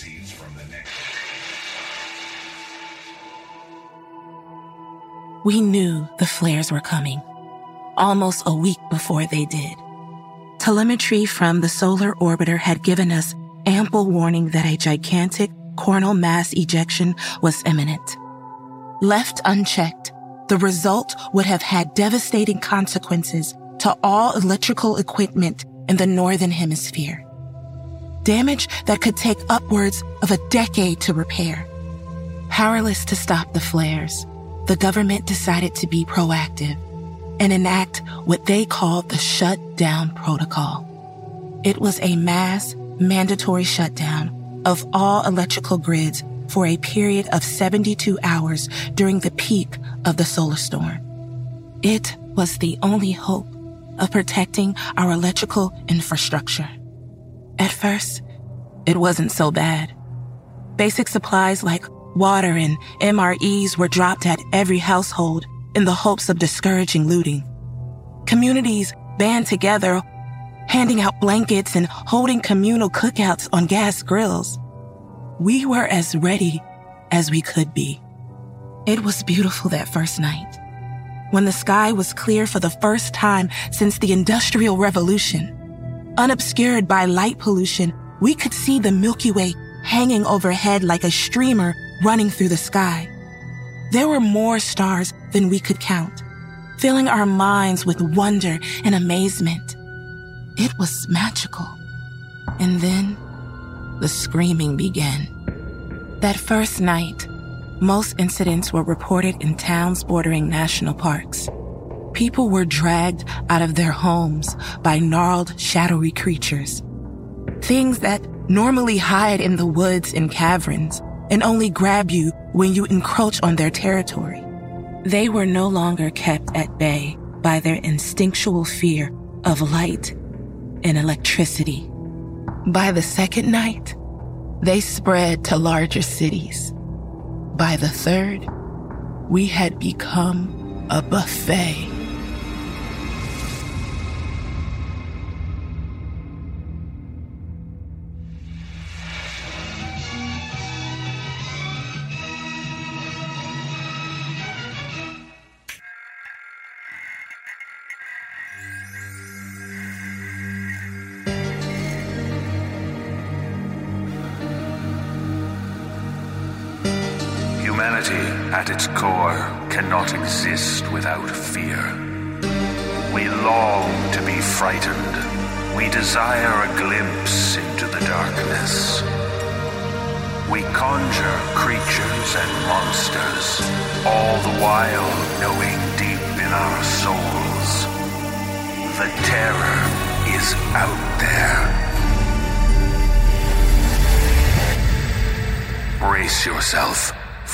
Scenes from the next. We knew the flares were coming, almost a week before they did. Telemetry from the solar orbiter had given us ample warning that a gigantic coronal mass ejection was imminent. Left unchecked, the result would have had devastating consequences to all electrical equipment in the Northern Hemisphere. Damage that could take upwards of a decade to repair. Powerless to stop the flares, the government decided to be proactive and enact what they called the shutdown protocol. It was a mass mandatory shutdown of all electrical grids for a period of 72 hours during the peak of the solar storm. It was the only hope of protecting our electrical infrastructure. At first, it wasn't so bad. Basic supplies like water and MREs were dropped at every household in the hopes of discouraging looting. Communities band together, handing out blankets and holding communal cookouts on gas grills. We were as ready as we could be. It was beautiful that first night. When the sky was clear for the first time since the Industrial Revolution. Unobscured by light pollution, we could see the Milky Way hanging overhead like a streamer running through the sky. There were more stars than we could count, filling our minds with wonder and amazement. It was magical. And then the screaming began. That first night, most incidents were reported in towns bordering national parks. People were dragged out of their homes by gnarled, shadowy creatures. Things that normally hide in the woods and caverns and only grab you when you encroach on their territory. They were no longer kept at bay by their instinctual fear of light and electricity. By the second night, they spread to larger cities. By the third, we had become a buffet.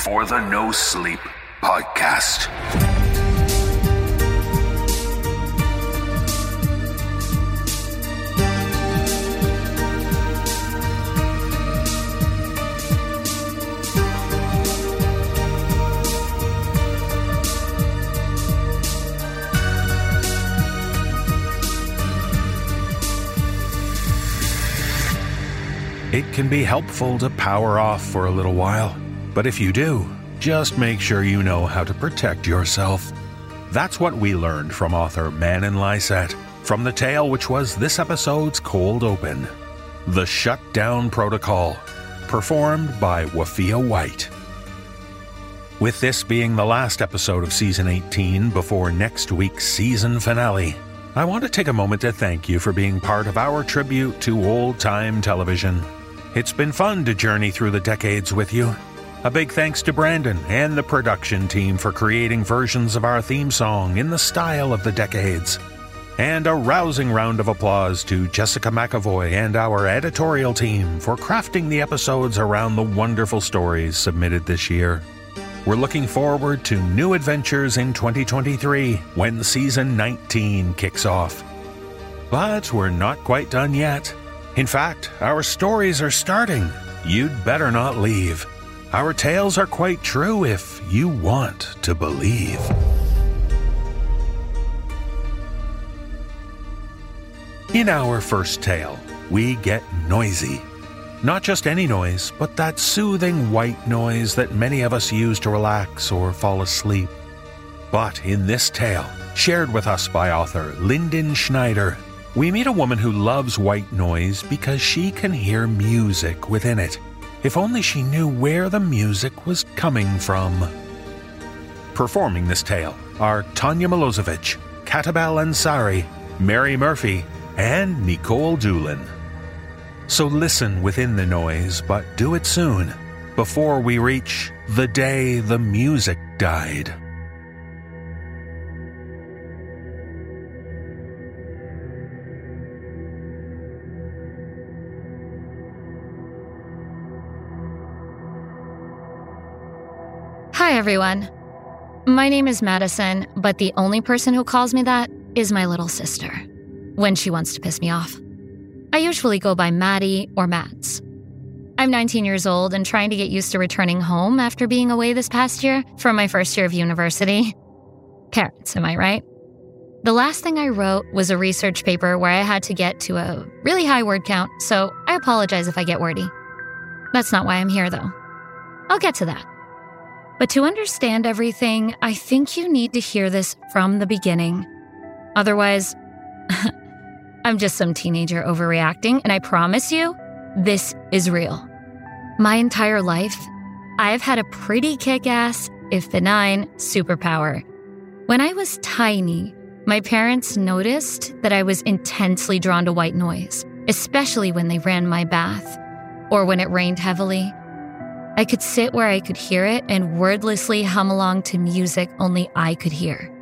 For the No Sleep Podcast. It can be helpful to power off for a little while, but if you do, just make sure you know how to protect yourself. That's what we learned from author Manen Lyset from the tale which was this episode's cold open The Shutdown Protocol, performed by Wafiyyah White. With this being the last episode of season 18 before next week's season finale, I want to take a moment to thank you for being part of our tribute to old time television. It's been fun to journey through the decades with you. A big thanks to Brandon and the production team for creating versions of our theme song in the style of the decades. And a rousing round of applause to Jessica McAvoy and our editorial team for crafting the episodes around the wonderful stories submitted this year. We're looking forward to new adventures in 2023 when season 19 kicks off. But we're not quite done yet. In fact, our stories are starting. You'd better not leave. Our tales are quite true if you want to believe. In our first tale, we get noisy. Not just any noise, but that soothing white noise that many of us use to relax or fall asleep. But in this tale, shared with us by author Linden Schneider, we meet a woman who loves white noise because she can hear music within it. If only she knew where the music was coming from. Performing this tale are Tanja Milojevic, Katabelle Ansari, Mary Murphy, and Nikolle Doolin. So listen within the noise, but do it soon, before we reach the day the music died. Everyone. My name is Madison, but the only person who calls me that is my little sister when she wants to piss me off. I usually go by Maddie or Mads. I'm 19 years old and trying to get used to returning home after being away this past year from my first year of university. Parents, am I right? The last thing I wrote was a research paper where I had to get to a really high word count, so I apologize if I get wordy. That's not why I'm here, though. I'll get to that. But to understand everything, I think you need to hear this from the beginning. Otherwise, I'm just some teenager overreacting, and I promise you, this is real. My entire life, I've had a pretty kick ass, if benign, superpower. When I was tiny, my parents noticed that I was intensely drawn to white noise, especially when they ran my bath or when it rained heavily. I could sit where I could hear it and wordlessly hum along to music only I could hear.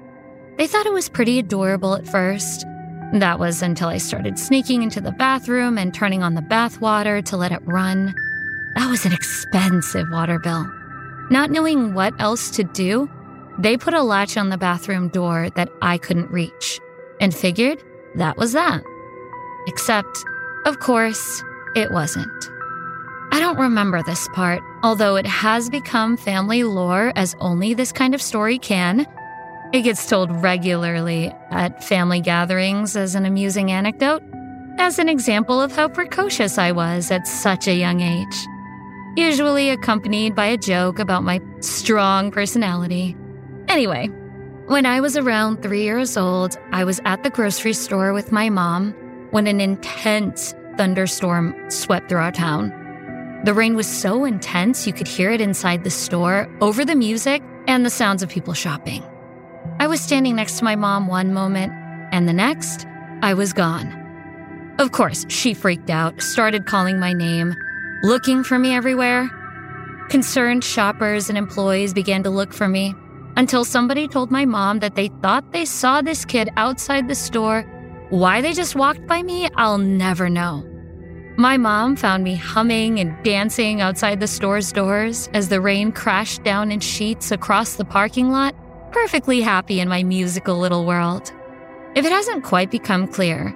They thought it was pretty adorable at first. That was until I started sneaking into the bathroom and turning on the bath water to let it run. That was an expensive water bill. Not knowing what else to do, they put a latch on the bathroom door that I couldn't reach and figured that was that. Except, of course, it wasn't. I don't remember this part, although it has become family lore as only this kind of story can. It gets told regularly at family gatherings as an amusing anecdote, as an example of how precocious I was at such a young age. Usually accompanied by a joke about my strong personality. Anyway, when I was around three years old, I was at the grocery store with my mom when an intense thunderstorm swept through our town. The rain was so intense you could hear it inside the store over the music and the sounds of people shopping. I was standing next to my mom one moment, and the next, I was gone. Of course, she freaked out, started calling my name, looking for me everywhere. Concerned shoppers and employees began to look for me until somebody told my mom that they thought they saw this kid outside the store. Why they just walked by me, I'll never know. My mom found me humming and dancing outside the store's doors as the rain crashed down in sheets across the parking lot, perfectly happy in my musical little world. If it hasn't quite become clear,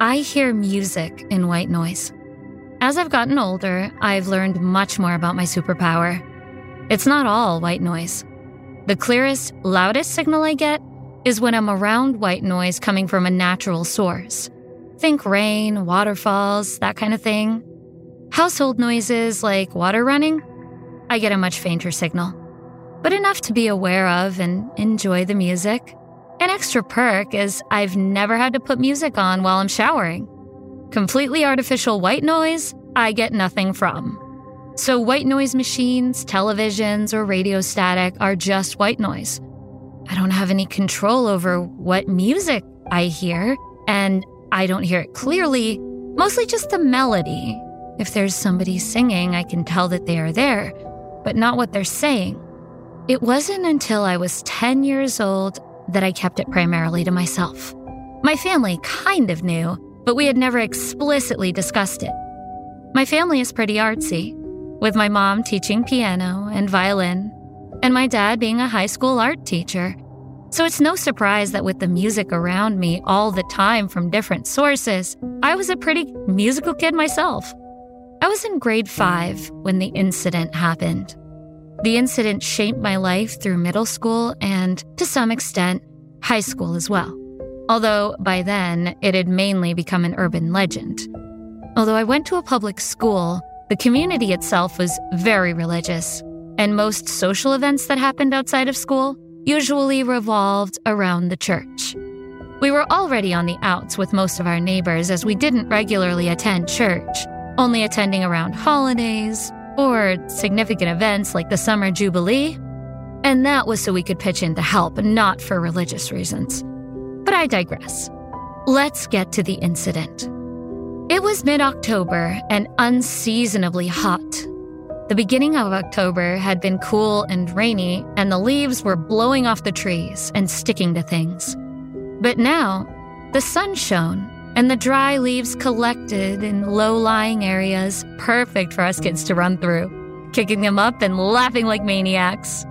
I hear music in white noise. As I've gotten older, I've learned much more about my superpower. It's not all white noise. The clearest, loudest signal I get is when I'm around white noise coming from a natural source. Think rain, waterfalls, that kind of thing. Household noises like water running, I get a much fainter signal, but enough to be aware of and enjoy the music. An extra perk is I've never had to put music on while I'm showering. Completely artificial white noise, I get nothing from. So, white noise machines, televisions, or radio static are just white noise. I don't have any control over what music I hear, and I don't hear it clearly, mostly just the melody. If there's somebody singing, I can tell that they are there, but not what they're saying. It wasn't until I was 10 years old that I kept it primarily to myself. My family kind of knew, but we had never explicitly discussed it. My family is pretty artsy, with my mom teaching piano and violin, and my dad being a high school art teacher. So it's no surprise that with the music around me all the time from different sources, I was a pretty musical kid myself. I was in grade five when the incident happened. The incident shaped my life through middle school and, to some extent, high school as well. Although by then, it had mainly become an urban legend. Although I went to a public school, The community itself was very religious, and most social events that happened outside of school usually revolved around the church. We were already on the outs with most of our neighbors as we didn't regularly attend church, only attending around holidays or significant events like the Summer Jubilee. And that was so we could pitch in to help, not for religious reasons. But I digress. Let's get to the incident. It was mid October and unseasonably hot. The beginning of October had been cool and rainy, and the leaves were blowing off the trees and sticking to things. But now, the sun shone, and the dry leaves collected in low lying areas, perfect for us kids to run through, kicking them up and laughing like maniacs.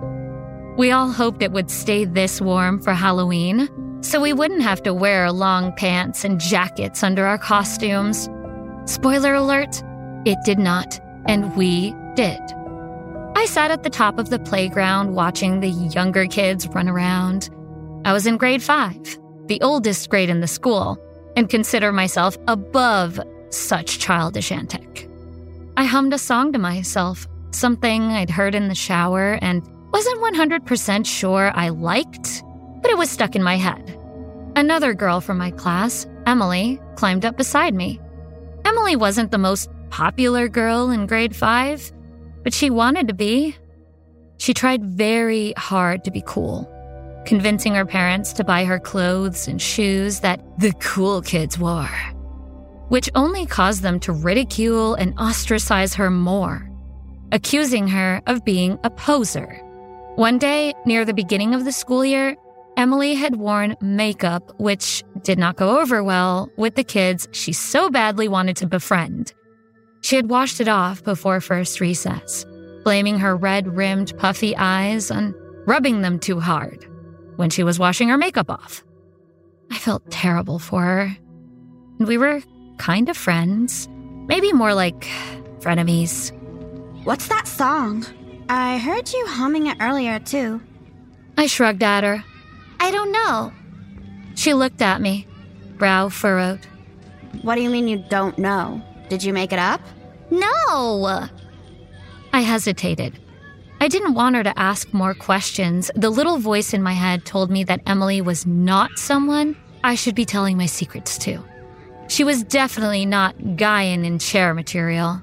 We all hoped it would stay this warm for Halloween, so we wouldn't have to wear long pants and jackets under our costumes. Spoiler alert, it did not, and we did. I sat at the top of the playground watching the younger kids run around. I was in grade five, the oldest grade in the school, and consider myself above such childish antic. I hummed a song to myself, something I'd heard in the shower and wasn't 100% sure I liked, but it was stuck in my head. Another girl from my class, Emily, climbed up beside me. Emily wasn't the most popular girl in grade five, but she wanted to be. She tried very hard to be cool, convincing her parents to buy her clothes and shoes that the cool kids wore, which only caused them to ridicule and ostracize her more, accusing her of being a poser. One day, near the beginning of the school year, Emily had worn makeup, which did not go over well with the kids she so badly wanted to befriend. She had washed it off before first recess, blaming her red rimmed, puffy eyes on rubbing them too hard when she was washing her makeup off. I felt terrible for her. And we were kind of friends, maybe more like frenemies. What's that song? I heard you humming it earlier, too. I shrugged at her. I don't know. She looked at me, brow furrowed. What do you mean you don't know? Did you make it up? No! I hesitated. I didn't want her to ask more questions. The little voice in my head told me that Emily was not someone I should be telling my secrets to. She was definitely not Gaian in chair material.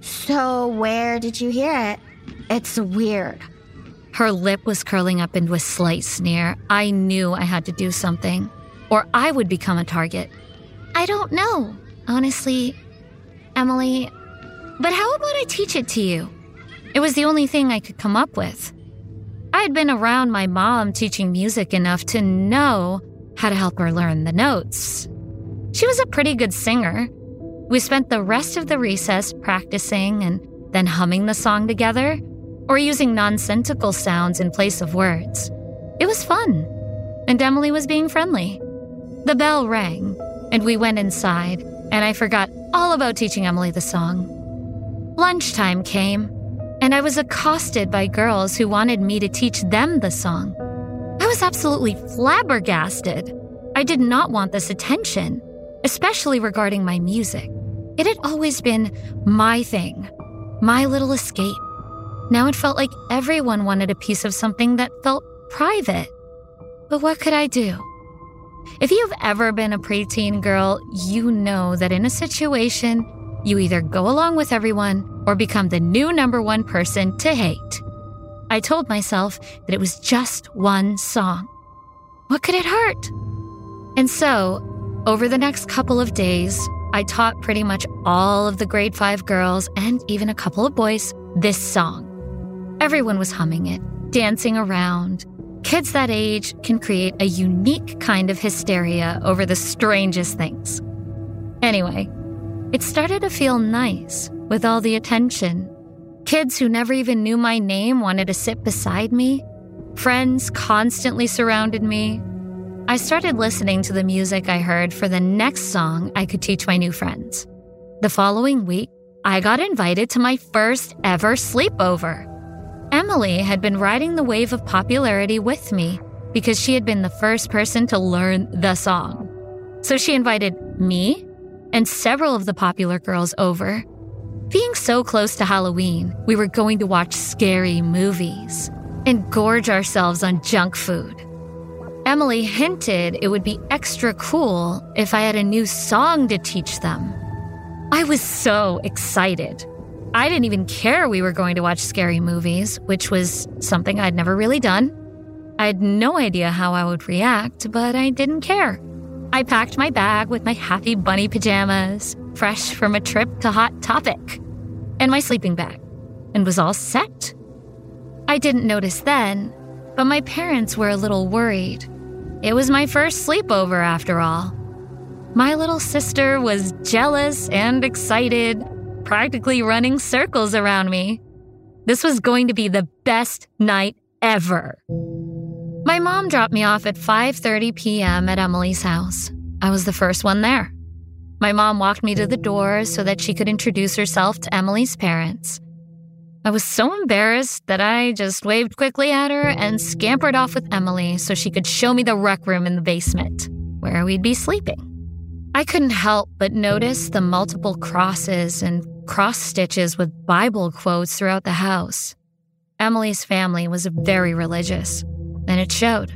So, where did you hear it? It's weird. Her lip was curling up into a slight sneer. I knew I had to do something, or I would become a target. I don't know, honestly, Emily. But how about I teach it to you? It was the only thing I could come up with. I had been around my mom teaching music enough to know how to help her learn the notes. She was a pretty good singer. We spent the rest of the recess practicing and then humming the song together or using nonsensical sounds in place of words. It was fun, and Emily was being friendly. The bell rang, and we went inside, and I forgot all about teaching Emily the song. Lunchtime came, and I was accosted by girls who wanted me to teach them the song. I was absolutely flabbergasted. I did not want this attention, especially regarding my music. It had always been my thing, my little escape. Now it felt like everyone wanted a piece of something that felt private. But what could I do? If you've ever been a preteen girl, you know that in a situation, you either go along with everyone or become the new number one person to hate. I told myself that it was just one song. What could it hurt? And so, over the next couple of days, I taught pretty much all of the grade five girls and even a couple of boys this song. Everyone was humming it, dancing around. Kids that age can create a unique kind of hysteria over the strangest things. Anyway, it started to feel nice with all the attention. Kids who never even knew my name wanted to sit beside me. Friends constantly surrounded me. I started listening to the music I heard for the next song I could teach my new friends. The following week, I got invited to my first ever sleepover. Emily had been riding the wave of popularity with me because she had been the first person to learn the song. So she invited me and several of the popular girls over. Being so close to Halloween, we were going to watch scary movies and gorge ourselves on junk food. Emily hinted it would be extra cool if I had a new song to teach them. I was so excited. I didn't even care we were going to watch scary movies, which was something I'd never really done. I had no idea how I would react, but I didn't care. I packed my bag with my happy bunny pajamas, fresh from a trip to Hot Topic, and my sleeping bag, and was all set. I didn't notice then, but my parents were a little worried. It was my first sleepover, after all. My little sister was jealous and excited, practically running circles around me. This was going to be the best night ever. My mom dropped me off at 5:30 p.m. at Emily's house. I was the first one there. My mom walked me to the door so that she could introduce herself to Emily's parents. I was so embarrassed that I just waved quickly at her and scampered off with Emily so she could show me the rec room in the basement, where we'd be sleeping. I couldn't help but notice the multiple crosses and cross stitches with Bible quotes throughout the house. Emily's family was very religious, and it showed.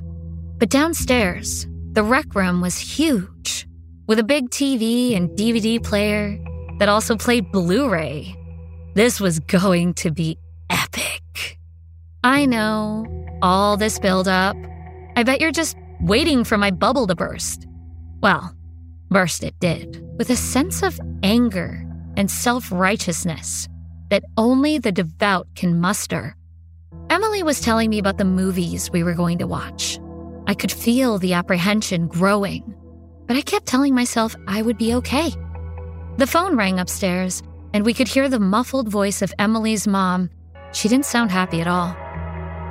But downstairs, the rec room was huge, with a big TV and DVD player that also played Blu ray this was going to be epic. I know, all this buildup. I bet you're just waiting for my bubble to burst. Well, burst it did, with a sense of anger and self righteousness that only the devout can muster. Emily was telling me about the movies we were going to watch. I could feel the apprehension growing, but I kept telling myself I would be okay. The phone rang upstairs, and we could hear the muffled voice of Emily's mom. She didn't sound happy at all.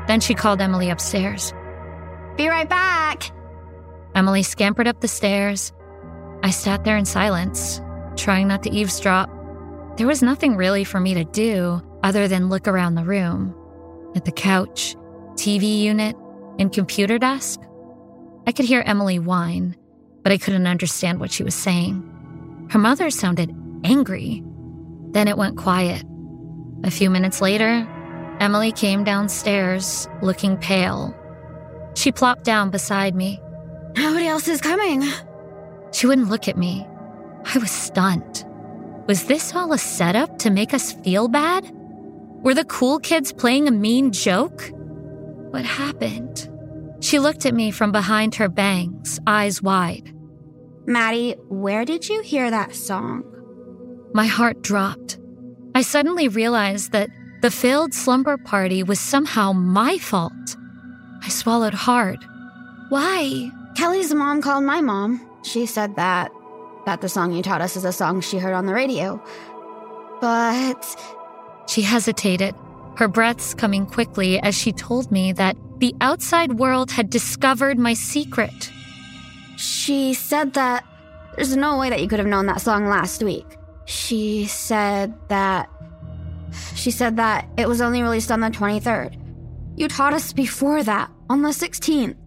Then she called Emily upstairs. Be right back. Emily scampered up the stairs. I sat there in silence, trying not to eavesdrop. There was nothing really for me to do other than look around the room at the couch, TV unit, and computer desk. I could hear Emily whine, but I couldn't understand what she was saying. Her mother sounded angry. Then it went quiet. A few minutes later, Emily came downstairs, looking pale. She plopped down beside me. Nobody else is coming. She wouldn't look at me. I was stunned. Was this all a setup to make us feel bad? Were the cool kids playing a mean joke? What happened? She looked at me from behind her bangs, eyes wide. Maddie, where did you hear that song? My heart dropped. I suddenly realized that the failed slumber party was somehow my fault. I swallowed hard. Why? Kelly's mom called my mom. She said that that the song you taught us is a song she heard on the radio. But she hesitated, her breaths coming quickly as she told me that the outside world had discovered my secret. She said that there's no way that you could have known that song last week. She said that. She said that it was only released on the 23rd. You taught us before that, on the 16th.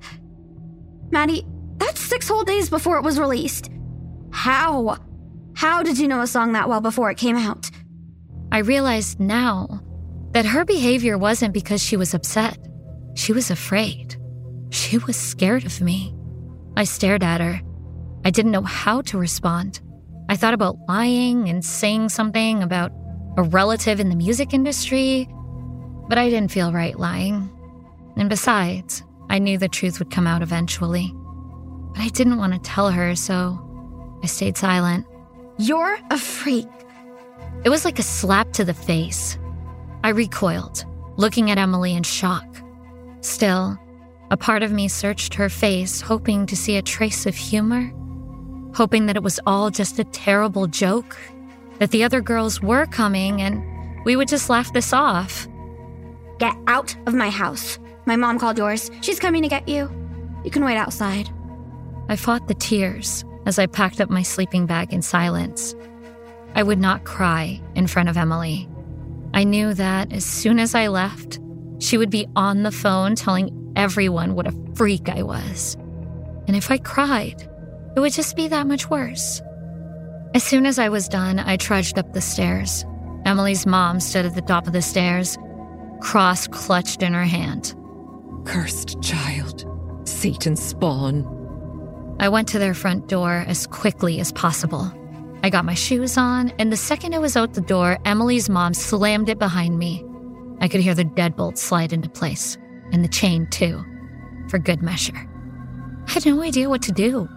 Maddie, that's six whole days before it was released. How? How did you know a song that well before it came out? I realized now that her behavior wasn't because she was upset. She was afraid. She was scared of me. I stared at her. I didn't know how to respond. I thought about lying and saying something about a relative in the music industry, but I didn't feel right lying. And besides, I knew the truth would come out eventually. But I didn't want to tell her, so I stayed silent. You're a freak. It was like a slap to the face. I recoiled, looking at Emily in shock. Still, a part of me searched her face, hoping to see a trace of humor hoping that it was all just a terrible joke, that the other girls were coming and we would just laugh this off. Get out of my house. My mom called yours. She's coming to get you. You can wait outside. I fought the tears as I packed up my sleeping bag in silence. I would not cry in front of Emily. I knew that as soon as I left, she would be on the phone telling everyone what a freak I was. And if I cried, it would just be that much worse. As soon as I was done, I trudged up the stairs. Emily's mom stood at the top of the stairs, cross clutched in her hand. Cursed child. Satan spawn. I went to their front door as quickly as possible. I got my shoes on, and the second I was out the door, Emily's mom slammed it behind me. I could hear the deadbolt slide into place, and the chain too, for good measure. I had no idea what to do.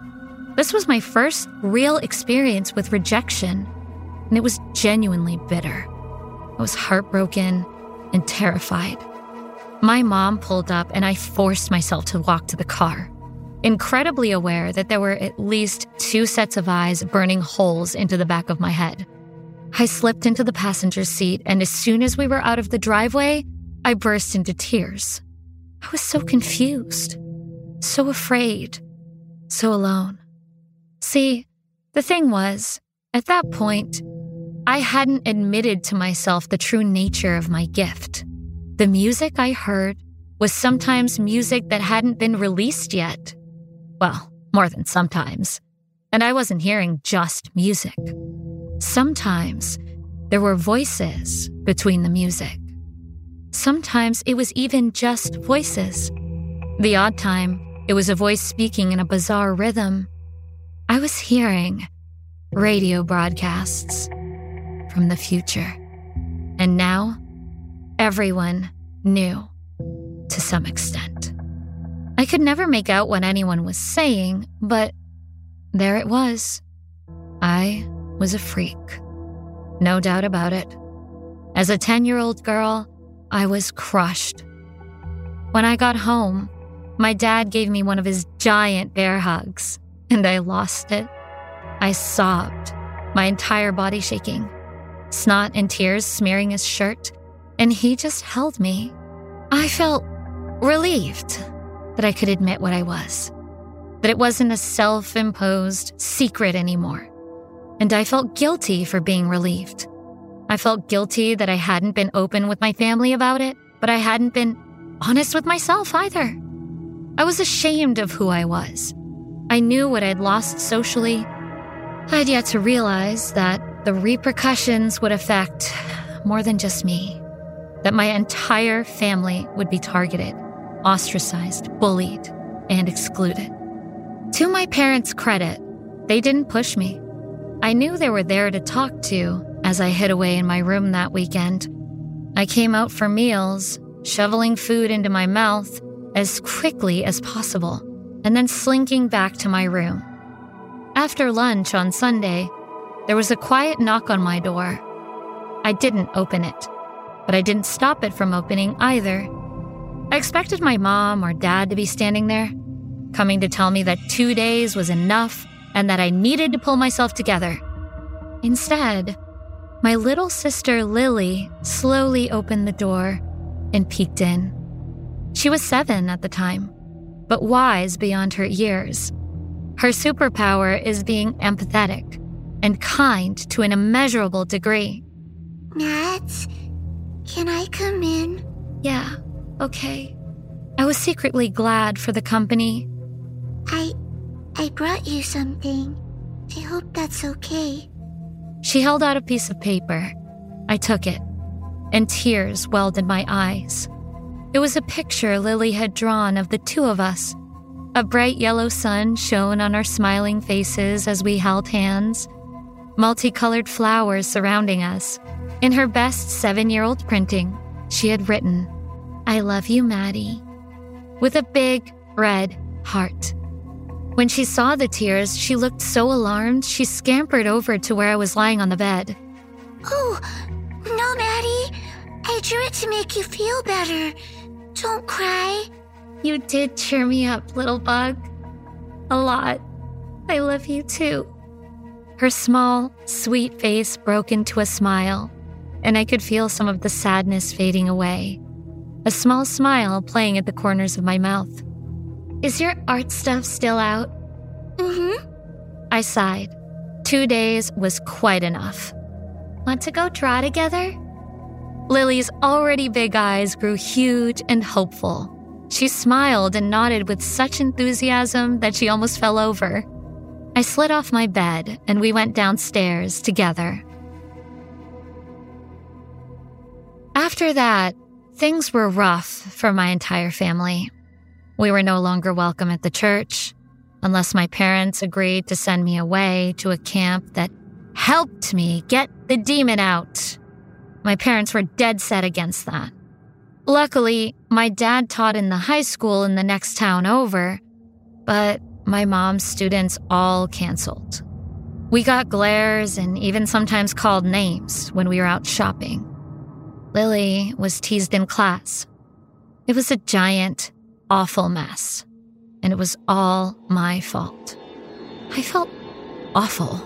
This was my first real experience with rejection, and it was genuinely bitter. I was heartbroken and terrified. My mom pulled up, and I forced myself to walk to the car incredibly aware that there were at least two sets of eyes burning holes into the back of my head. I slipped into the passenger seat, and as soon as we were out of the driveway, I burst into tears. I was so confused, so afraid, so alone. See, the thing was, at that point, I hadn't admitted to myself the true nature of my gift. The music I heard was sometimes music that hadn't been released yet. Well, more than sometimes. And I wasn't hearing just music. Sometimes there were voices between the music. Sometimes it was even just voices. The odd time, it was a voice speaking in a bizarre rhythm. I was hearing radio broadcasts from the future. And now, everyone knew to some extent. I could never make out what anyone was saying, but there it was. I was a freak. No doubt about it. As a 10 year old girl, I was crushed. When I got home, my dad gave me one of his giant bear hugs, and I lost it. I sobbed, my entire body shaking, snot and tears smearing his shirt, and he just held me. I felt relieved that I could admit what I was, that it wasn't a self imposed secret anymore. And I felt guilty for being relieved. I felt guilty that I hadn't been open with my family about it, but I hadn't been honest with myself either. I was ashamed of who I was. I knew what I'd lost socially. I had yet to realize that the repercussions would affect more than just me, that my entire family would be targeted ostracized, bullied, and excluded. To my parents' credit, they didn't push me. I knew they were there to talk to as I hid away in my room that weekend. I came out for meals, shoveling food into my mouth as quickly as possible, and then slinking back to my room. After lunch on Sunday, there was a quiet knock on my door. I didn't open it, but I didn't stop it from opening either I expected my mom or dad to be standing there, coming to tell me that two days was enough and that I needed to pull myself together. Instead, my little sister Lily slowly opened the door and peeked in. She was seven at the time, but wise beyond her years. Her superpower is being empathetic and kind to an immeasurable degree. Nat, can I come in? Yeah, okay. I was secretly glad for the company. I. I brought you something. I hope that's okay. She held out a piece of paper. I took it, and tears welled in my eyes. It was a picture Lily had drawn of the two of us. A bright yellow sun shone on our smiling faces as we held hands, multicolored flowers surrounding us. In her best seven year old printing, she had written, I love you, Maddie, with a big red heart. When she saw the tears, she looked so alarmed, she scampered over to where I was lying on the bed. Oh, no, Maddie. I drew it to make you feel better. Don't cry. You did cheer me up, little bug. A lot. I love you too. Her small, sweet face broke into a smile, and I could feel some of the sadness fading away a small smile playing at the corners of my mouth. Is your art stuff still out? Mm hmm. I sighed. Two days was quite enough. Want to go draw together? Lily's already big eyes grew huge and hopeful. She smiled and nodded with such enthusiasm that she almost fell over. I slid off my bed and we went downstairs together. After that, things were rough for my entire family. We were no longer welcome at the church unless my parents agreed to send me away to a camp that helped me get the demon out. My parents were dead set against that. Luckily, my dad taught in the high school in the next town over, but my mom's students all canceled. We got glares and even sometimes called names when we were out shopping. Lily was teased in class. It was a giant, awful mess, and it was all my fault. I felt awful.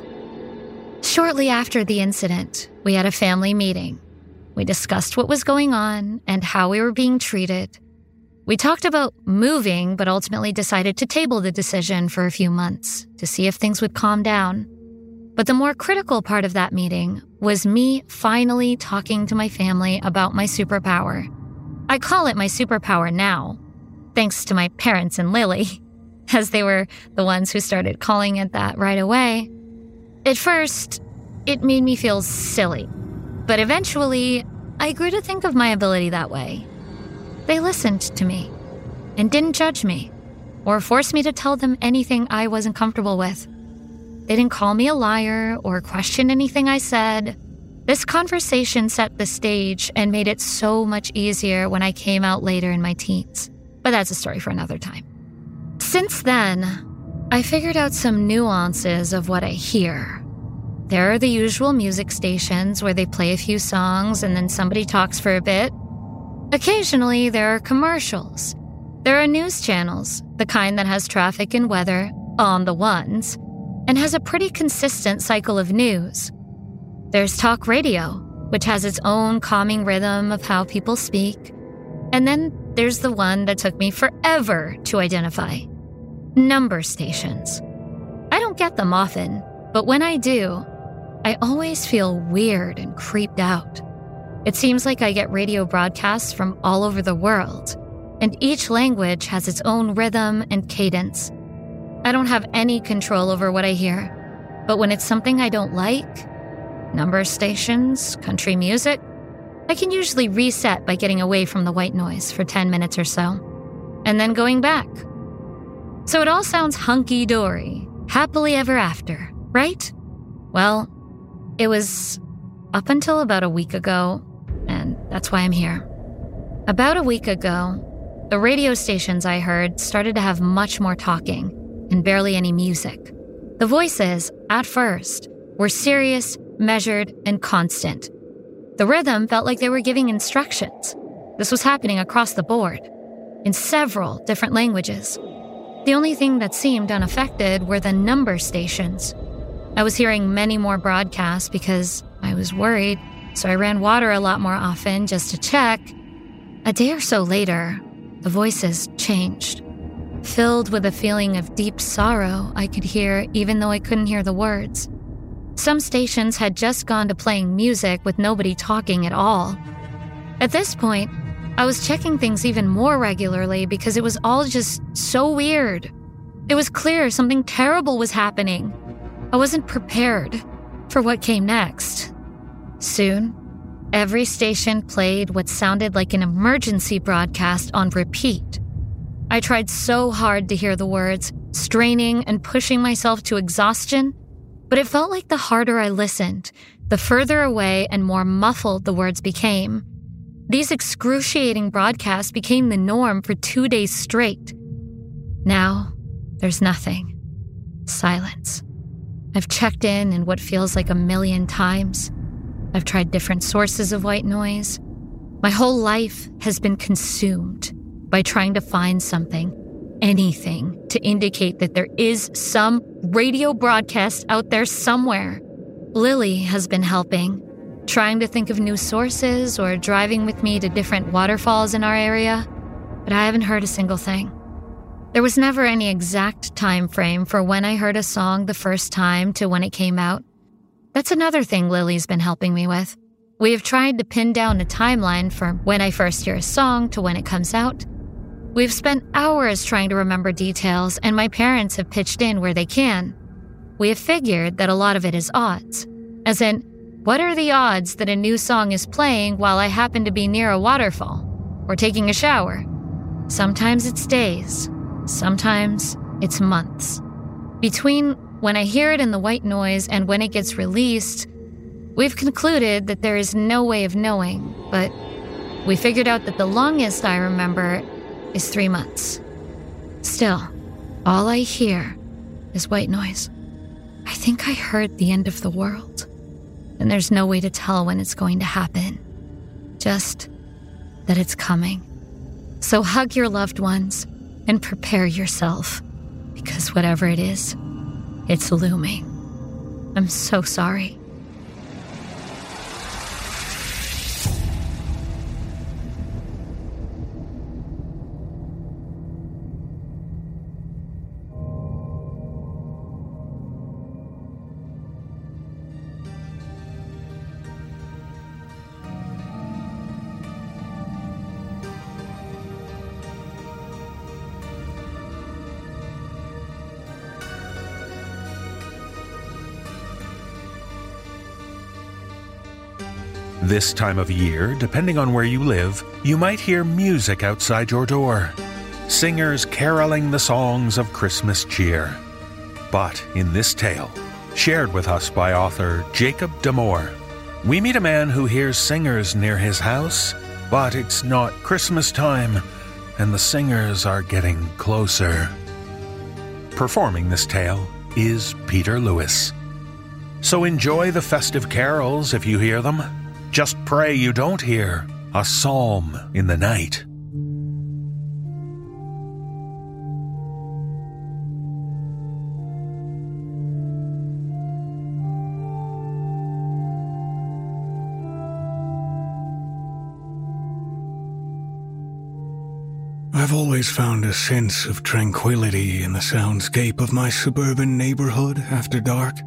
Shortly after the incident, we had a family meeting. We discussed what was going on and how we were being treated. We talked about moving, but ultimately decided to table the decision for a few months to see if things would calm down. But the more critical part of that meeting was me finally talking to my family about my superpower. I call it my superpower now, thanks to my parents and Lily, as they were the ones who started calling it that right away. At first, it made me feel silly, but eventually, I grew to think of my ability that way. They listened to me and didn't judge me or force me to tell them anything I wasn't comfortable with. They didn't call me a liar or question anything I said. This conversation set the stage and made it so much easier when I came out later in my teens. But that's a story for another time. Since then, I figured out some nuances of what I hear. There are the usual music stations where they play a few songs and then somebody talks for a bit. Occasionally, there are commercials. There are news channels, the kind that has traffic and weather on the ones, and has a pretty consistent cycle of news. There's talk radio, which has its own calming rhythm of how people speak. And then there's the one that took me forever to identify number stations. I don't get them often, but when I do, I always feel weird and creeped out. It seems like I get radio broadcasts from all over the world, and each language has its own rhythm and cadence. I don't have any control over what I hear. But when it's something I don't like, number stations, country music, I can usually reset by getting away from the white noise for 10 minutes or so, and then going back. So it all sounds hunky dory, happily ever after, right? Well, it was up until about a week ago, and that's why I'm here. About a week ago, the radio stations I heard started to have much more talking and barely any music. The voices, at first, were serious, measured, and constant. The rhythm felt like they were giving instructions. This was happening across the board, in several different languages. The only thing that seemed unaffected were the number stations. I was hearing many more broadcasts because I was worried, so I ran water a lot more often just to check. A day or so later, the voices changed. Filled with a feeling of deep sorrow, I could hear even though I couldn't hear the words. Some stations had just gone to playing music with nobody talking at all. At this point, I was checking things even more regularly because it was all just so weird. It was clear something terrible was happening. I wasn't prepared for what came next. Soon, every station played what sounded like an emergency broadcast on repeat. I tried so hard to hear the words, straining and pushing myself to exhaustion, but it felt like the harder I listened, the further away and more muffled the words became. These excruciating broadcasts became the norm for two days straight. Now, there's nothing. Silence. I've checked in in what feels like a million times. I've tried different sources of white noise. My whole life has been consumed by trying to find something, anything, to indicate that there is some radio broadcast out there somewhere. Lily has been helping, trying to think of new sources or driving with me to different waterfalls in our area, but I haven't heard a single thing. There was never any exact time frame for when I heard a song the first time to when it came out. That's another thing Lily's been helping me with. We have tried to pin down a timeline from when I first hear a song to when it comes out, We've spent hours trying to remember details, and my parents have pitched in where they can. We have figured that a lot of it is odds, as in, What are the odds that a new song is playing while I happen to be near a waterfall or taking a shower? Sometimes it's days, sometimes it's months. Between when I hear it in the white noise and when it gets released, we've concluded that there is no way of knowing, but we figured out that the longest I remember is three months. Still, all I hear is white noise. I think I heard the end of the world, and there's no way to tell when it's going to happen. Just that it's coming. So hug your loved ones and prepare yourself, because whatever it is, it's looming. I'm so sorry. This time of year, depending on where you live, you might hear music outside your door. Singers caroling the songs of Christmas cheer. But in this tale, shared with us by author Jacob D'Amour, we meet a man who hears singers near his house, but it's not Christmas time, and the singers are getting closer. Performing this tale is Peter Lewis. So enjoy the festive carols if you hear them. Just pray you don't hear a psalm in the night. I've always found a sense of tranquility in the soundscape of my suburban neighborhood after dark.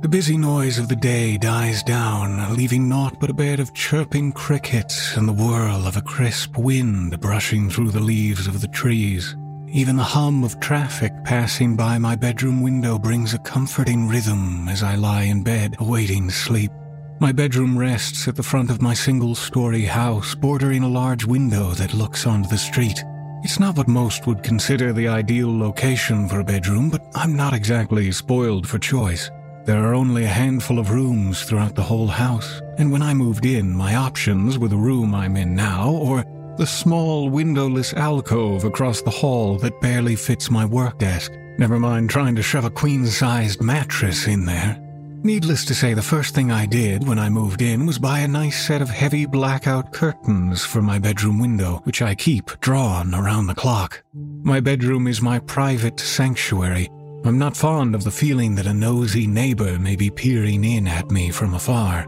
The busy noise of the day dies down, leaving naught but a bed of chirping crickets and the whirl of a crisp wind brushing through the leaves of the trees. Even the hum of traffic passing by my bedroom window brings a comforting rhythm as I lie in bed awaiting sleep. My bedroom rests at the front of my single story house, bordering a large window that looks onto the street. It's not what most would consider the ideal location for a bedroom, but I'm not exactly spoiled for choice. There are only a handful of rooms throughout the whole house, and when I moved in, my options were the room I'm in now or the small windowless alcove across the hall that barely fits my work desk. Never mind trying to shove a queen sized mattress in there. Needless to say, the first thing I did when I moved in was buy a nice set of heavy blackout curtains for my bedroom window, which I keep drawn around the clock. My bedroom is my private sanctuary. I'm not fond of the feeling that a nosy neighbor may be peering in at me from afar.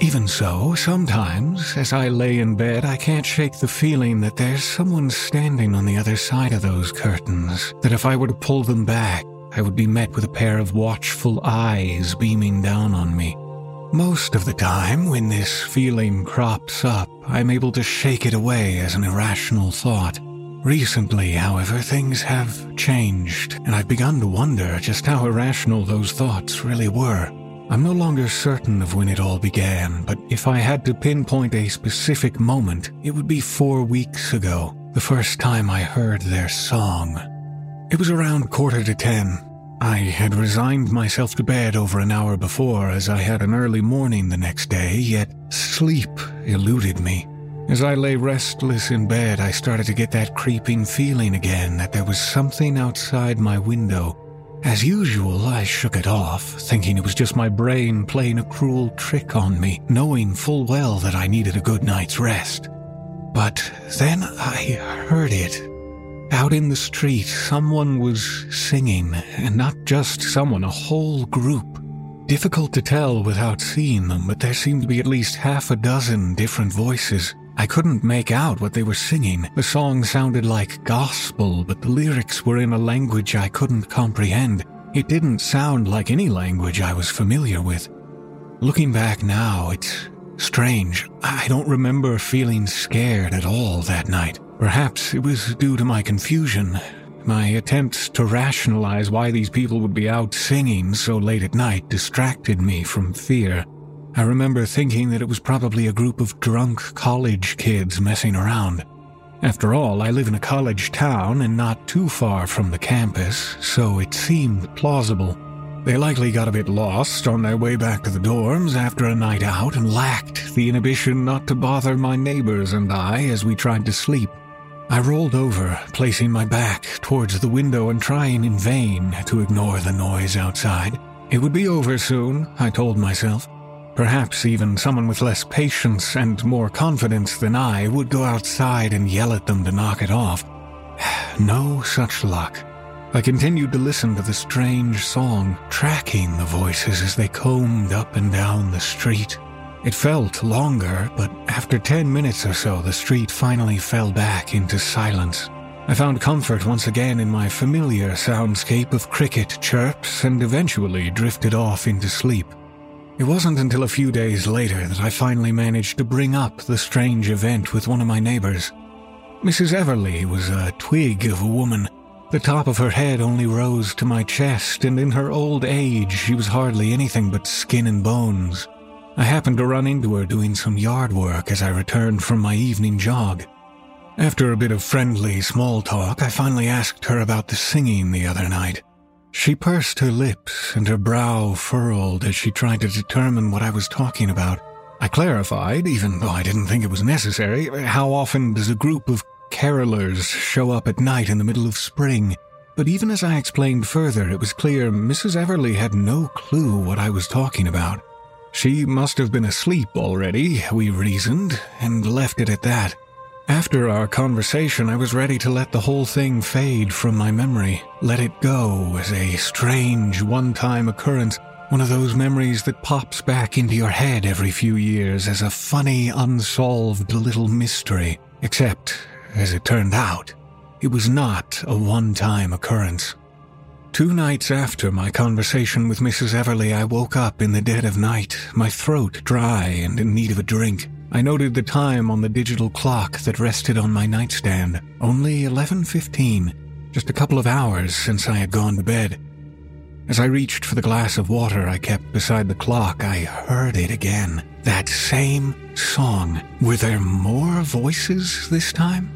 Even so, sometimes, as I lay in bed, I can't shake the feeling that there's someone standing on the other side of those curtains, that if I were to pull them back, I would be met with a pair of watchful eyes beaming down on me. Most of the time, when this feeling crops up, I'm able to shake it away as an irrational thought. Recently, however, things have changed, and I've begun to wonder just how irrational those thoughts really were. I'm no longer certain of when it all began, but if I had to pinpoint a specific moment, it would be four weeks ago, the first time I heard their song. It was around quarter to ten. I had resigned myself to bed over an hour before as I had an early morning the next day, yet sleep eluded me. As I lay restless in bed, I started to get that creeping feeling again that there was something outside my window. As usual, I shook it off, thinking it was just my brain playing a cruel trick on me, knowing full well that I needed a good night's rest. But then I heard it out in the street, someone was singing, and not just someone, a whole group. Difficult to tell without seeing them, but there seemed to be at least half a dozen different voices. I couldn't make out what they were singing. The song sounded like gospel, but the lyrics were in a language I couldn't comprehend. It didn't sound like any language I was familiar with. Looking back now, it's strange. I don't remember feeling scared at all that night. Perhaps it was due to my confusion. My attempts to rationalize why these people would be out singing so late at night distracted me from fear. I remember thinking that it was probably a group of drunk college kids messing around. After all, I live in a college town and not too far from the campus, so it seemed plausible. They likely got a bit lost on their way back to the dorms after a night out and lacked the inhibition not to bother my neighbors and I as we tried to sleep. I rolled over, placing my back towards the window and trying in vain to ignore the noise outside. It would be over soon, I told myself. Perhaps even someone with less patience and more confidence than I would go outside and yell at them to knock it off. no such luck. I continued to listen to the strange song, tracking the voices as they combed up and down the street. It felt longer, but after ten minutes or so, the street finally fell back into silence. I found comfort once again in my familiar soundscape of cricket chirps and eventually drifted off into sleep. It wasn't until a few days later that I finally managed to bring up the strange event with one of my neighbors. Mrs. Everly was a twig of a woman the top of her head only rose to my chest, and in her old age she was hardly anything but skin and bones. I happened to run into her doing some yard work as I returned from my evening jog. After a bit of friendly small talk, I finally asked her about the singing the other night. She pursed her lips and her brow furrowed as she tried to determine what I was talking about. I clarified, even though I didn't think it was necessary, how often does a group of carolers show up at night in the middle of spring. But even as I explained further, it was clear Mrs. Everly had no clue what I was talking about. She must have been asleep already, we reasoned, and left it at that. After our conversation, I was ready to let the whole thing fade from my memory, let it go as a strange one time occurrence, one of those memories that pops back into your head every few years as a funny, unsolved little mystery. Except as it turned out, it was not a one time occurrence. Two nights after my conversation with Mrs. Everly, I woke up in the dead of night, my throat dry and in need of a drink. I noted the time on the digital clock that rested on my nightstand. Only 11:15, just a couple of hours since I had gone to bed. As I reached for the glass of water I kept beside the clock, I heard it again. That same song. Were there more voices this time?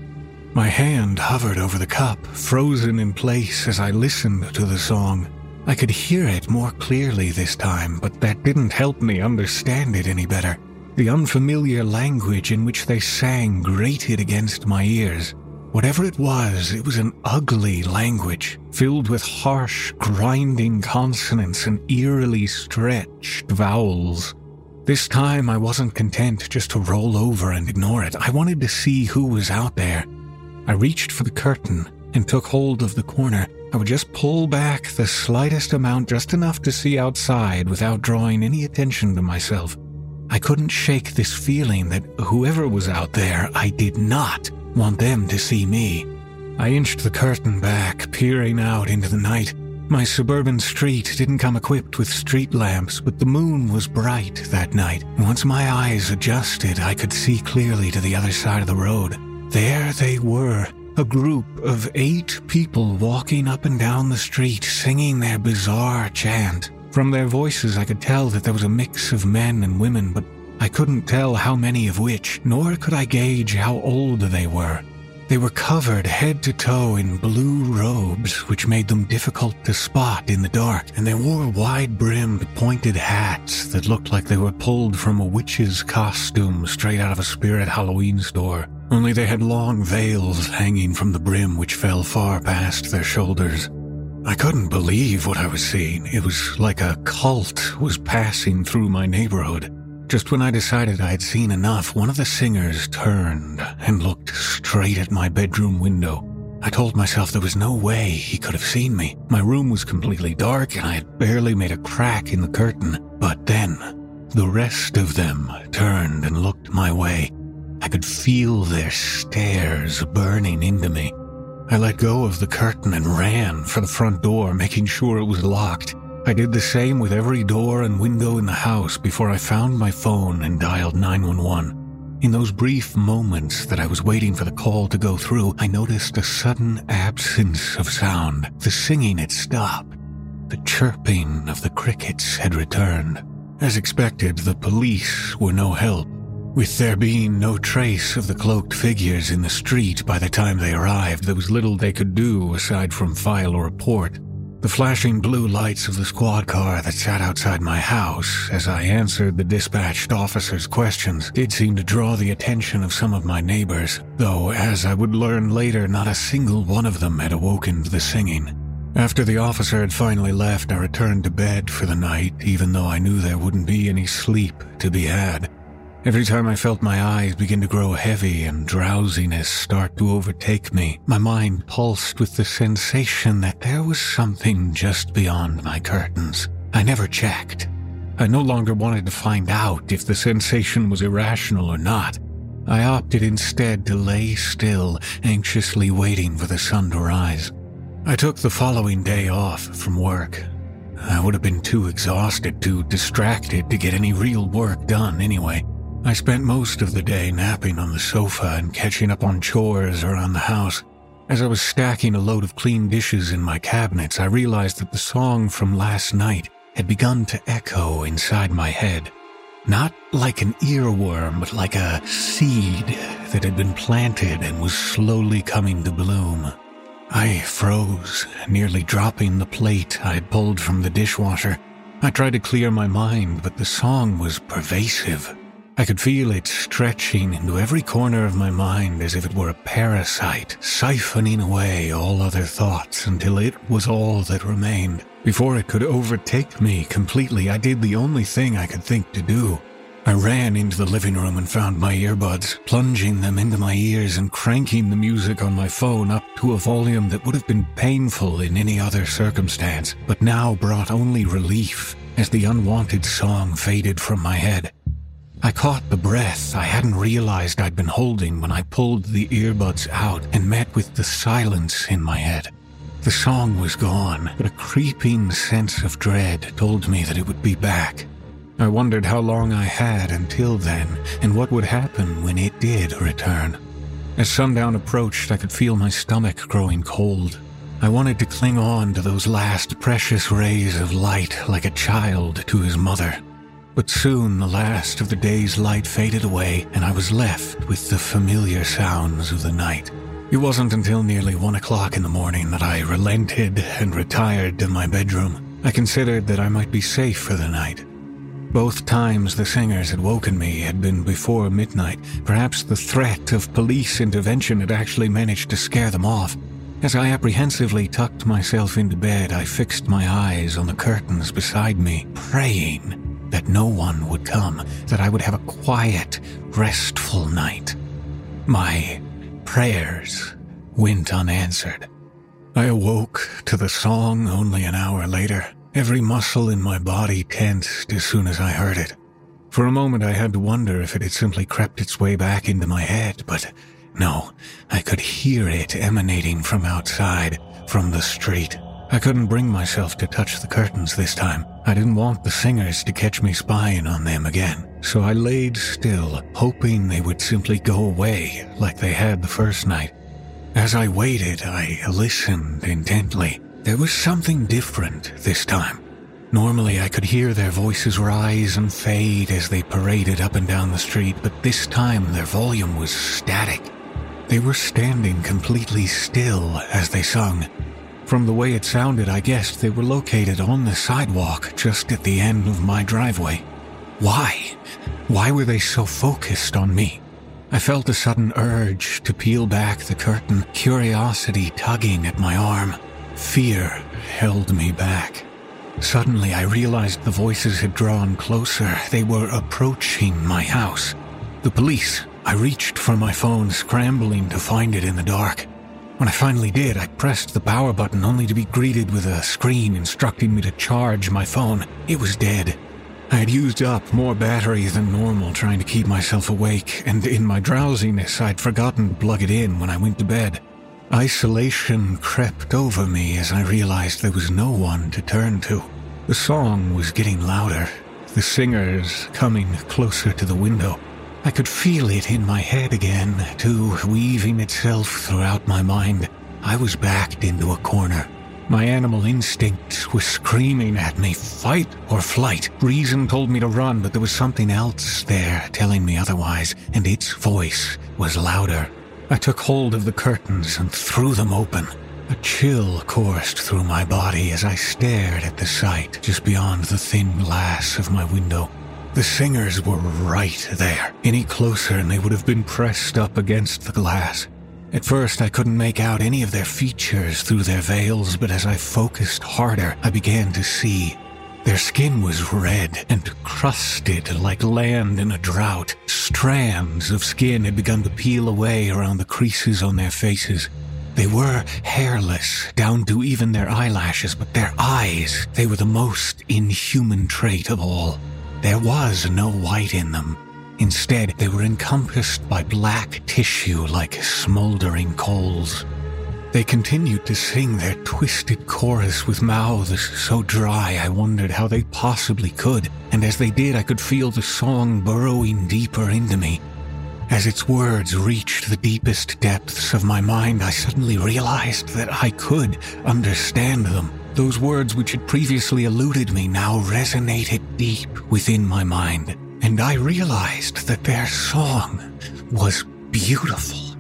My hand hovered over the cup, frozen in place as I listened to the song. I could hear it more clearly this time, but that didn't help me understand it any better. The unfamiliar language in which they sang grated against my ears. Whatever it was, it was an ugly language, filled with harsh, grinding consonants and eerily stretched vowels. This time I wasn't content just to roll over and ignore it. I wanted to see who was out there. I reached for the curtain and took hold of the corner. I would just pull back the slightest amount, just enough to see outside without drawing any attention to myself. I couldn't shake this feeling that whoever was out there, I did not want them to see me. I inched the curtain back, peering out into the night. My suburban street didn't come equipped with street lamps, but the moon was bright that night. Once my eyes adjusted, I could see clearly to the other side of the road. There they were, a group of eight people walking up and down the street singing their bizarre chant. From their voices, I could tell that there was a mix of men and women, but I couldn't tell how many of which, nor could I gauge how old they were. They were covered head to toe in blue robes, which made them difficult to spot in the dark, and they wore wide brimmed, pointed hats that looked like they were pulled from a witch's costume straight out of a spirit Halloween store only they had long veils hanging from the brim which fell far past their shoulders. I couldn't believe what I was seeing. It was like a cult was passing through my neighborhood. Just when I decided I had seen enough, one of the singers turned and looked straight at my bedroom window. I told myself there was no way he could have seen me. My room was completely dark and I had barely made a crack in the curtain. But then, the rest of them turned and looked my way. I could feel their stares burning into me. I let go of the curtain and ran for the front door, making sure it was locked. I did the same with every door and window in the house before I found my phone and dialed 911. In those brief moments that I was waiting for the call to go through, I noticed a sudden absence of sound. The singing had stopped. The chirping of the crickets had returned. As expected, the police were no help. With there being no trace of the cloaked figures in the street by the time they arrived, there was little they could do aside from file a report. The flashing blue lights of the squad car that sat outside my house as I answered the dispatched officer's questions did seem to draw the attention of some of my neighbors, though, as I would learn later, not a single one of them had awoken to the singing. After the officer had finally left, I returned to bed for the night, even though I knew there wouldn't be any sleep to be had. Every time I felt my eyes begin to grow heavy and drowsiness start to overtake me, my mind pulsed with the sensation that there was something just beyond my curtains. I never checked. I no longer wanted to find out if the sensation was irrational or not. I opted instead to lay still, anxiously waiting for the sun to rise. I took the following day off from work. I would have been too exhausted, too distracted to get any real work done anyway. I spent most of the day napping on the sofa and catching up on chores around the house. As I was stacking a load of clean dishes in my cabinets, I realized that the song from last night had begun to echo inside my head. Not like an earworm, but like a seed that had been planted and was slowly coming to bloom. I froze, nearly dropping the plate I had pulled from the dishwasher. I tried to clear my mind, but the song was pervasive. I could feel it stretching into every corner of my mind as if it were a parasite, siphoning away all other thoughts until it was all that remained. Before it could overtake me completely, I did the only thing I could think to do. I ran into the living room and found my earbuds, plunging them into my ears and cranking the music on my phone up to a volume that would have been painful in any other circumstance, but now brought only relief as the unwanted song faded from my head. I caught the breath I hadn't realized I'd been holding when I pulled the earbuds out and met with the silence in my head. The song was gone, but a creeping sense of dread told me that it would be back. I wondered how long I had until then and what would happen when it did return. As sundown approached, I could feel my stomach growing cold. I wanted to cling on to those last precious rays of light like a child to his mother. But soon the last of the day's light faded away, and I was left with the familiar sounds of the night. It wasn't until nearly one o'clock in the morning that I relented and retired to my bedroom. I considered that I might be safe for the night. Both times the singers had woken me had been before midnight. Perhaps the threat of police intervention had actually managed to scare them off. As I apprehensively tucked myself into bed, I fixed my eyes on the curtains beside me, praying that no one would come, that I would have a quiet, restful night. My prayers went unanswered. I awoke to the song only an hour later, every muscle in my body tensed as soon as I heard it. For a moment, I had to wonder if it had simply crept its way back into my head, but no, I could hear it emanating from outside, from the street. I couldn't bring myself to touch the curtains this time. I didn't want the singers to catch me spying on them again. So I laid still, hoping they would simply go away like they had the first night. As I waited, I listened intently. There was something different this time. Normally, I could hear their voices rise and fade as they paraded up and down the street, but this time their volume was static. They were standing completely still as they sung, from the way it sounded, I guessed they were located on the sidewalk just at the end of my driveway. Why? Why were they so focused on me? I felt a sudden urge to peel back the curtain, curiosity tugging at my arm. Fear held me back. Suddenly, I realized the voices had drawn closer. They were approaching my house. The police. I reached for my phone, scrambling to find it in the dark. When I finally did, I pressed the power button only to be greeted with a screen instructing me to charge my phone. It was dead. I had used up more battery than normal trying to keep myself awake, and in my drowsiness, I'd forgotten to plug it in when I went to bed. Isolation crept over me as I realized there was no one to turn to. The song was getting louder, the singers coming closer to the window. I could feel it in my head again, too, weaving itself throughout my mind. I was backed into a corner. My animal instincts were screaming at me, fight or flight. Reason told me to run, but there was something else there telling me otherwise, and its voice was louder. I took hold of the curtains and threw them open. A chill coursed through my body as I stared at the sight just beyond the thin glass of my window. The singers were right there. Any closer and they would have been pressed up against the glass. At first, I couldn't make out any of their features through their veils, but as I focused harder, I began to see. Their skin was red and crusted like land in a drought. Strands of skin had begun to peel away around the creases on their faces. They were hairless, down to even their eyelashes, but their eyes, they were the most inhuman trait of all. There was no white in them. Instead, they were encompassed by black tissue like smoldering coals. They continued to sing their twisted chorus with mouths so dry I wondered how they possibly could, and as they did, I could feel the song burrowing deeper into me, as its words reached the deepest depths of my mind, I suddenly realized that I could understand them. Those words which had previously eluded me now resonated deep within my mind, and I realized that their song was beautiful.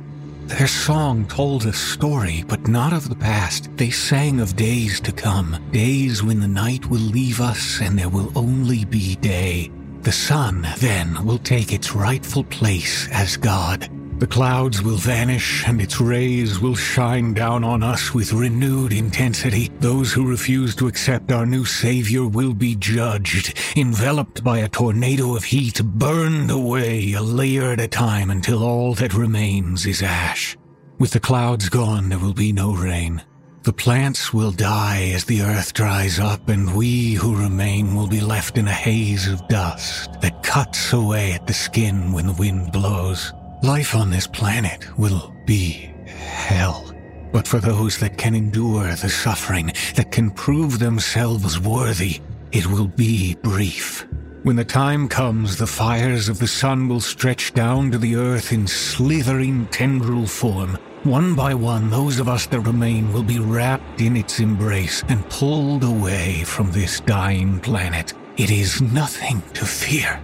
Their song told a story, but not of the past. They sang of days to come, days when the night will leave us and there will only be day. The sun, then, will take its rightful place as God. The clouds will vanish and its rays will shine down on us with renewed intensity. Those who refuse to accept our new Savior will be judged, enveloped by a tornado of heat, burned away a layer at a time until all that remains is ash. With the clouds gone, there will be no rain. The plants will die as the earth dries up, and we who remain will be left in a haze of dust that cuts away at the skin when the wind blows. Life on this planet will be hell. But for those that can endure the suffering, that can prove themselves worthy, it will be brief. When the time comes, the fires of the sun will stretch down to the earth in slithering tendril form, one by one, those of us that remain will be wrapped in its embrace and pulled away from this dying planet. It is nothing to fear.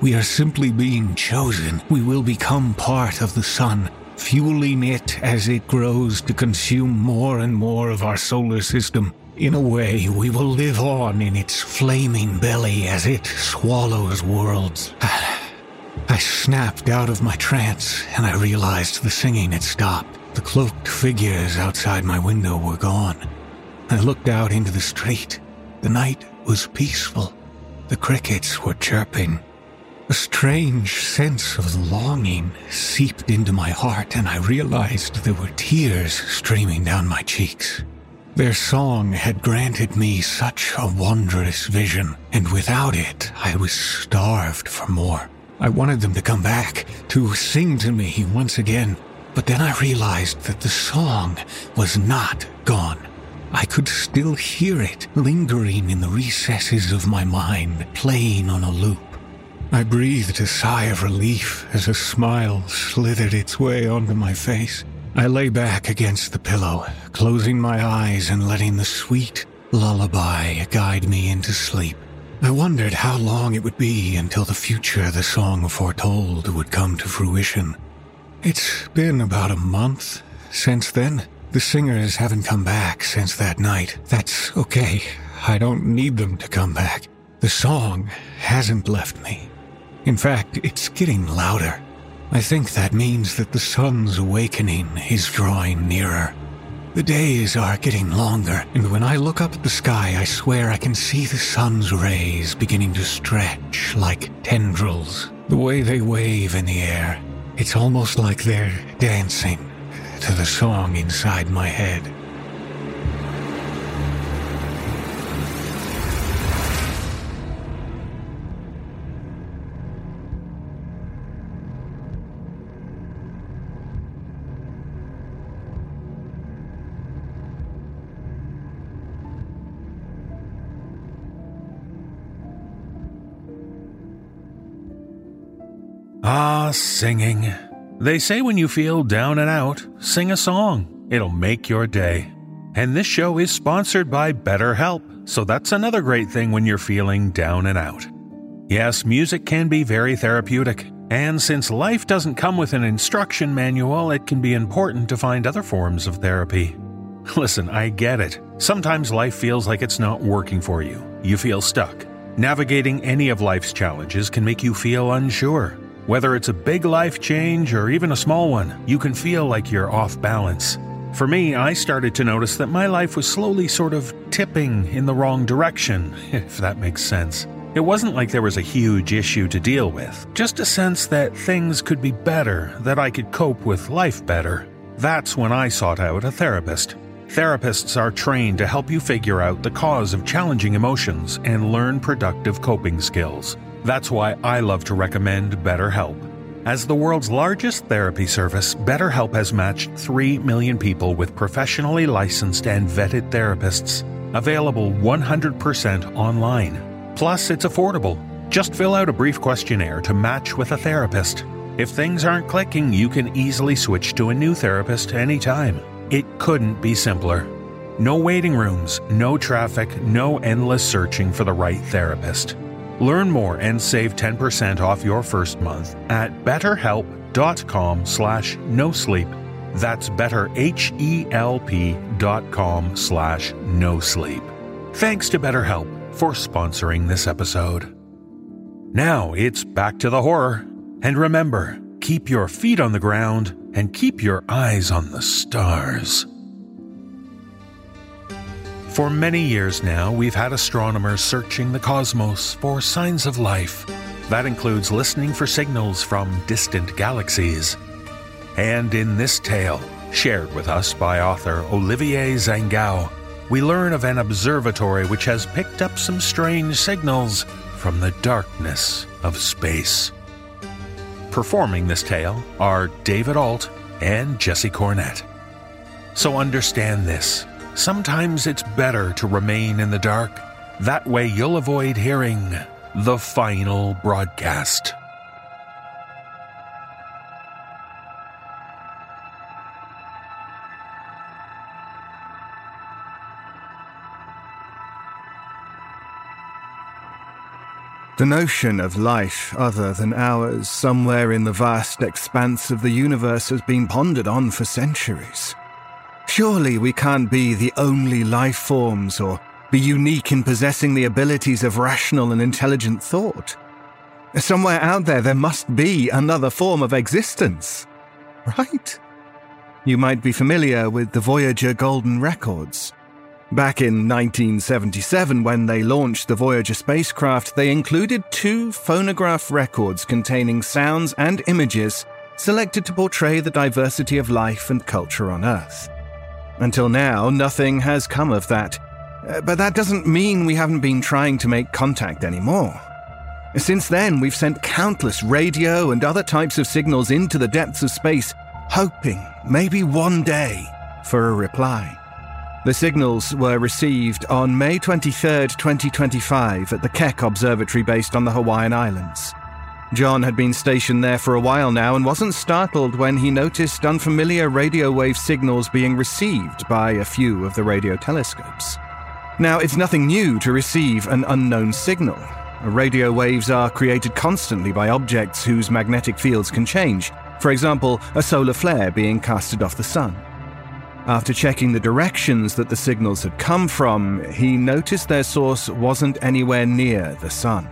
We are simply being chosen. We will become part of the sun, fueling it as it grows to consume more and more of our solar system. In a way, we will live on in its flaming belly as it swallows worlds. I snapped out of my trance and I realized the singing had stopped. The cloaked figures outside my window were gone. I looked out into the street. The night was peaceful. The crickets were chirping. A strange sense of longing seeped into my heart, and I realized there were tears streaming down my cheeks. Their song had granted me such a wondrous vision, and without it, I was starved for more. I wanted them to come back, to sing to me once again. But then I realized that the song was not gone. I could still hear it lingering in the recesses of my mind, playing on a loop. I breathed a sigh of relief as a smile slithered its way onto my face. I lay back against the pillow, closing my eyes and letting the sweet lullaby guide me into sleep. I wondered how long it would be until the future the song foretold would come to fruition. It's been about a month since then. The singers haven't come back since that night. That's okay. I don't need them to come back. The song hasn't left me. In fact, it's getting louder. I think that means that the sun's awakening is drawing nearer. The days are getting longer, and when I look up at the sky, I swear I can see the sun's rays beginning to stretch like tendrils. The way they wave in the air, it's almost like they're dancing to the song inside my head. Ah, singing. They say when you feel down and out, sing a song. It'll make your day. And this show is sponsored by BetterHelp, so that's another great thing when you're feeling down and out. Yes, music can be very therapeutic, and since life doesn't come with an instruction manual, it can be important to find other forms of therapy. Listen, I get it. Sometimes life feels like it's not working for you. You feel stuck. Navigating any of life's challenges can make you feel unsure. Whether it's a big life change or even a small one, you can feel like you're off balance. For me, I started to notice that my life was slowly sort of tipping in the wrong direction, if that makes sense. It wasn't like there was a huge issue to deal with, just a sense that things could be better, that I could cope with life better. That's when I sought out a therapist. Therapists are trained to help you figure out the cause of challenging emotions and learn productive coping skills. That's why I love to recommend BetterHelp. As the world's largest therapy service, BetterHelp has matched 3 million people with professionally licensed and vetted therapists, available 100% online. Plus, it's affordable. Just fill out a brief questionnaire to match with a therapist. If things aren't clicking, you can easily switch to a new therapist anytime. It couldn't be simpler. No waiting rooms, no traffic, no endless searching for the right therapist. Learn more and save 10% off your first month at betterhelp.com slash no sleep. That's betterhelp.com slash no sleep. Thanks to BetterHelp for sponsoring this episode. Now it's back to the horror. And remember, keep your feet on the ground and keep your eyes on the stars. For many years now, we've had astronomers searching the cosmos for signs of life. That includes listening for signals from distant galaxies. And in this tale, shared with us by author Olivier Zangao, we learn of an observatory which has picked up some strange signals from the darkness of space. Performing this tale are David Ault and Jesse Cornett. So understand this sometimes it's better to remain in the dark. That way you'll avoid hearing the final broadcast. The notion of life other than ours somewhere in the vast expanse of the universe has been pondered on for centuries. Surely we can't be the only life forms or be unique in possessing the abilities of rational and intelligent thought. Somewhere out there, there must be another form of existence. Right? You might be familiar with the Voyager Golden Records. Back in 1977, when they launched the Voyager spacecraft, they included two phonograph records containing sounds and images selected to portray the diversity of life and culture on Earth. Until now, nothing has come of that. Uh, but that doesn't mean we haven't been trying to make contact anymore. Since then, we've sent countless radio and other types of signals into the depths of space, hoping, maybe one day, for a reply. The signals were received on May 23, 2025, at the Keck Observatory based on the Hawaiian Islands. John had been stationed there for a while now and wasn't startled when he noticed unfamiliar radio wave signals being received by a few of the radio telescopes. Now, it's nothing new to receive an unknown signal. Radio waves are created constantly by objects whose magnetic fields can change, for example, a solar flare being casted off the sun. After checking the directions that the signals had come from, he noticed their source wasn't anywhere near the sun.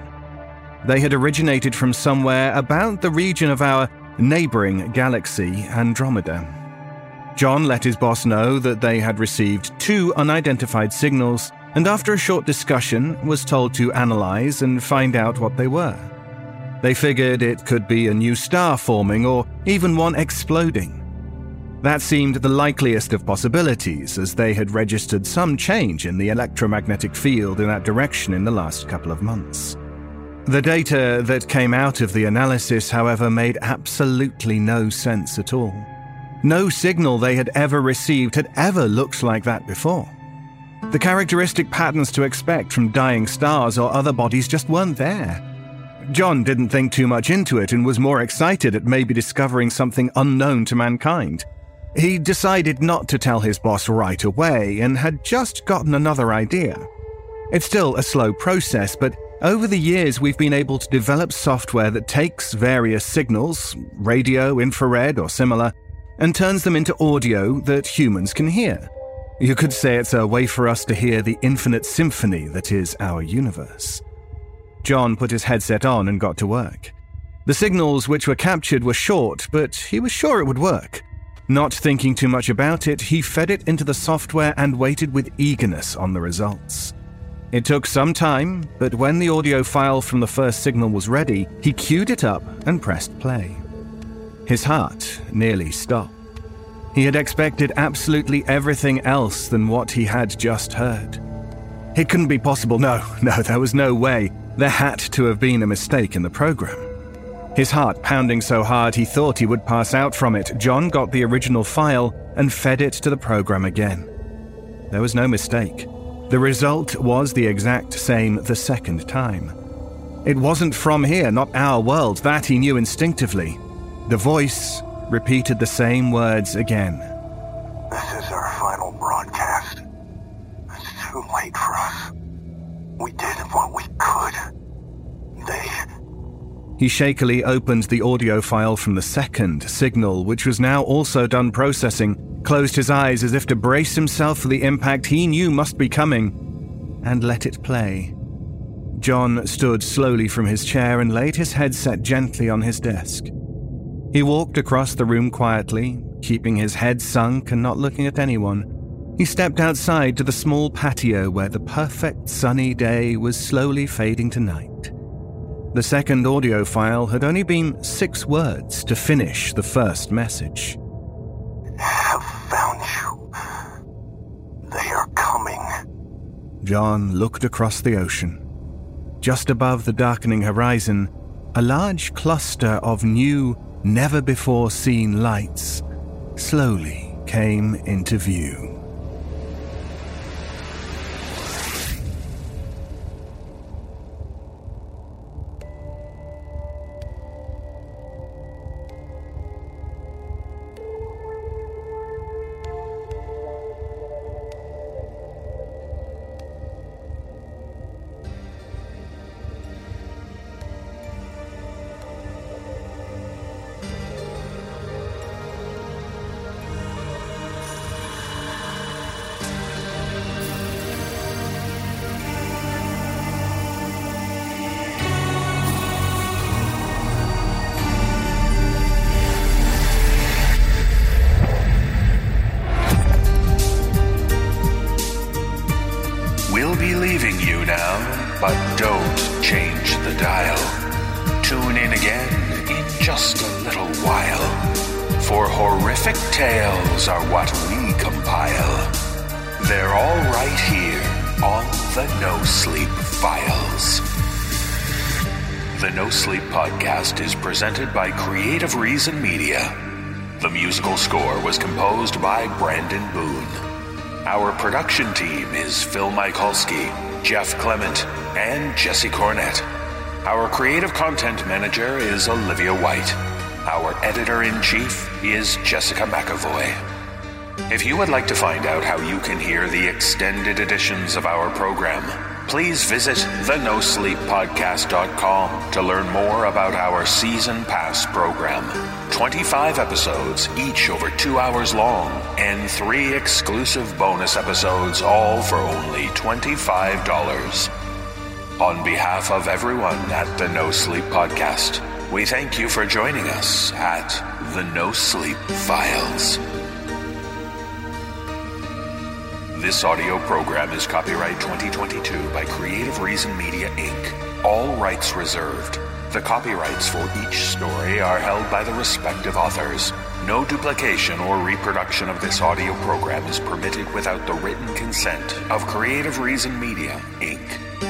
They had originated from somewhere about the region of our neighboring galaxy, Andromeda. John let his boss know that they had received two unidentified signals, and after a short discussion, was told to analyze and find out what they were. They figured it could be a new star forming or even one exploding. That seemed the likeliest of possibilities, as they had registered some change in the electromagnetic field in that direction in the last couple of months. The data that came out of the analysis, however, made absolutely no sense at all. No signal they had ever received had ever looked like that before. The characteristic patterns to expect from dying stars or other bodies just weren't there. John didn't think too much into it and was more excited at maybe discovering something unknown to mankind He decided not to tell his boss right away and had just gotten another idea. It's still a slow process, but over the years we've been able to develop software that takes various signals, radio, infrared, or similar, and turns them into audio that humans can hear. You could say it's a way for us to hear the infinite symphony that is our universe. John put his headset on and got to work. The signals which were captured were short, but he was sure it would work. Not thinking too much about it, he fed it into the software and waited with eagerness on the results. It took some time, but when the audio file from the first signal was ready, he queued it up and pressed play. His heart nearly stopped. He had expected absolutely everything else than what he had just heard. It couldn't be possible. No, no, there was no way. There had to have been a mistake in the program. His heart pounding so hard he thought he would pass out from it, John got the original file and fed it to the program again. There was no mistake. The result was the exact same the second time. It wasn't from here, not our world, that he knew instinctively. The voice repeated the same words again. This is our final broadcast. It's too late for us. We did what we could. They. He shakily opened the audio file from the second signal, which was now also done processing, closed his eyes as if to brace himself for the impact he knew must be coming, and let it play. John stood slowly from his chair and laid his headset gently on his desk. He walked across the room quietly, keeping his head sunk and not looking at anyone. He stepped outside to the small patio where the perfect sunny day was slowly fading to night. The second audio file had only been six words to finish the first message. Have found you. They are coming. John looked across the ocean. Just above the darkening horizon, a large cluster of new, never before seen lights slowly came into view. Right here on the No Sleep Files. The No Sleep Podcast is presented by Creative Reason Media. The musical score was composed by Brandon Boone. Our production team is Phil Michalski, Jeff Clement, and Jesse Cornett. Our creative content manager is Olivia White. Our editor in chief is Jessica McAvoy. If you would like to find out how you can hear the extended editions of our program, please visit thenosleeppodcast.com to learn more about our season pass program. 25 episodes, each over two hours long, and three exclusive bonus episodes, all for only $25. On behalf of everyone at the No Sleep Podcast, we thank you for joining us at the No Sleep Files. This audio program is copyright 2022 by Creative Reason Media Inc., all rights reserved. The copyrights for each story are held by the respective authors. No duplication or reproduction of this audio program is permitted without the written consent of Creative Reason Media Inc.